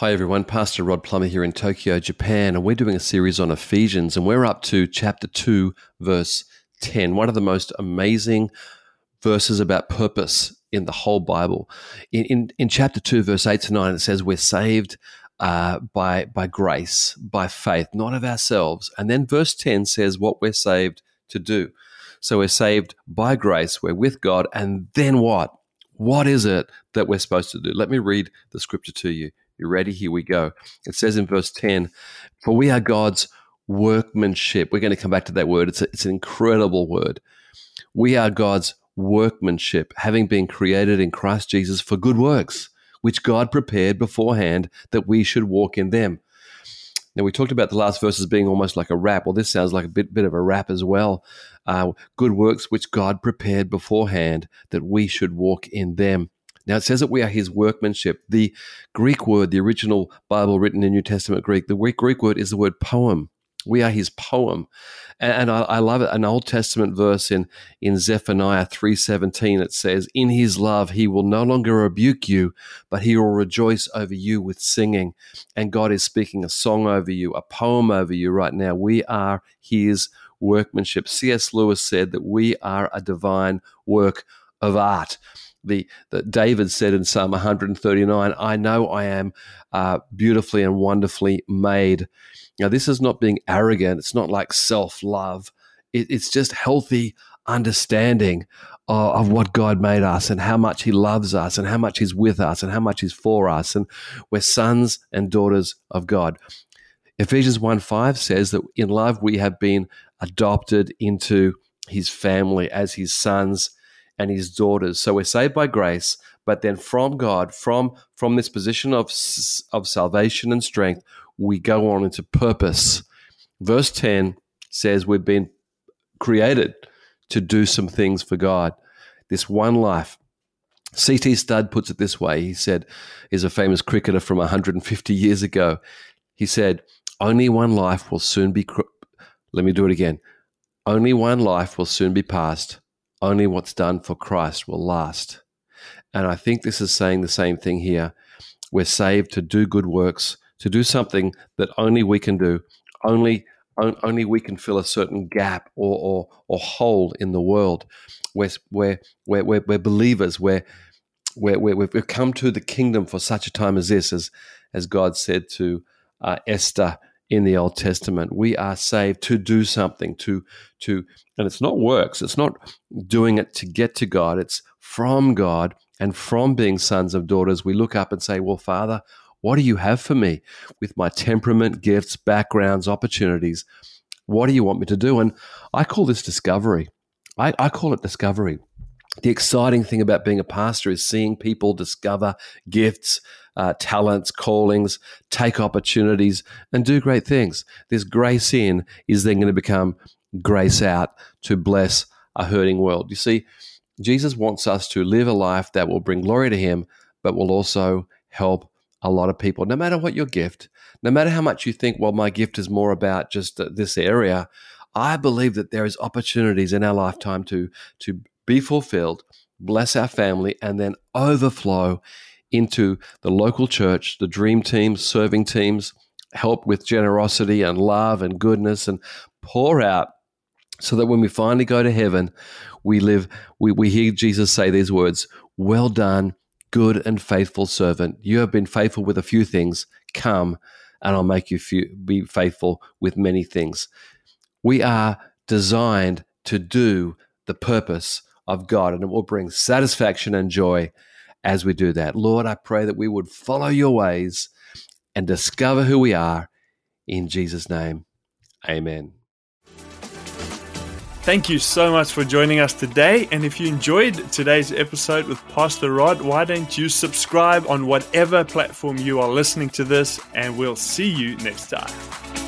Hi, everyone. Pastor Rod Plummer here in Tokyo, Japan, and we're doing a series on Ephesians, and we're up to chapter 2, verse 10, one of the most amazing verses about purpose in the whole Bible. In, in, in chapter 2, verse 8 to 9, it says, We're saved uh, by, by grace, by faith, not of ourselves. And then verse 10 says what we're saved to do. So we're saved by grace, we're with God, and then what? What is it that we're supposed to do? Let me read the scripture to you. You ready? Here we go. It says in verse 10 For we are God's workmanship. We're going to come back to that word. It's, a, it's an incredible word. We are God's workmanship, having been created in Christ Jesus for good works, which God prepared beforehand that we should walk in them. Now, we talked about the last verses being almost like a rap. Well, this sounds like a bit, bit of a rap as well. Uh, good works which God prepared beforehand that we should walk in them. Now it says that we are his workmanship. The Greek word, the original Bible written in New Testament Greek, the Greek word is the word poem. We are his poem. And, I, I, love it. An Old Testament verse in, in Zephaniah 3.17, it says, In his love he will no longer rebuke you, but he will rejoice over you with singing. And God is speaking a song over you, a poem over you right now. We are his workmanship. C.S. Lewis said that we are a divine work of art the that David said in Psalm 139, "I know I am uh, beautifully and wonderfully made." Now, this is not being arrogant. It's not like self love. It, it's just healthy understanding of, of what God made us and how much He loves us and how much He's with us and how much He's for us, and we're sons and daughters of God. Ephesians 1 5 says that in love we have been adopted into His family as His sons and his daughters. So we're saved by grace, but then from God, from from this position of of salvation and strength, we go on into purpose. Verse 10 says we've been created to do some things for God. This one life. C.T. Studd puts it this way. He said, is a famous cricketer from 150 years ago. He said, only one life will soon be. Cr- Let me do it again. Only one life will soon be passed only what's done for Christ will last. And I think this is saying the same thing here. We're saved to do good works, to do something that only we can do, only only we can fill a certain gap or or, or hole in the world. We're, we're, we're, we're, we're believers. We're, we're, we've come to the kingdom for such a time as this, as, as God said to uh, Esther in the Old Testament. We are saved to do something, to to and it's not works. It's not doing it to get to God. It's from God and from being sons of daughters. We look up and say, "Well, Father, what do you have for me with my temperament, gifts, backgrounds, opportunities? What do you want me to do?" And I call this discovery. I, I call it discovery. The exciting thing about being a pastor is seeing people discover gifts, uh, talents, callings, take opportunities, and do great things. This grace in is then going to become grace out to bless a hurting world. You see, Jesus wants us to live a life that will bring glory to Him, but will also help a lot of people, no matter what your gift, no matter how much you think, well, my gift is more about just uh, this area. I believe that there is opportunities in our lifetime to to be fulfilled, bless our family, and then overflow into the local church, the dream teams, serving teams, help with generosity and love and goodness, and pour out so that when we finally go to heaven, we live, we, we hear Jesus say these words Well done, good and faithful servant. You have been faithful with a few things. Come, and I'll make you few, be faithful with many things. We are designed to do the purpose of God, and it will bring satisfaction and joy as we do that. Lord, I pray that we would follow your ways and discover who we are. In Jesus' name, amen. Thank you so much for joining us today. And if you enjoyed today's episode with Pastor Rod, why don't you subscribe on whatever platform you are listening to this? And we'll see you next time.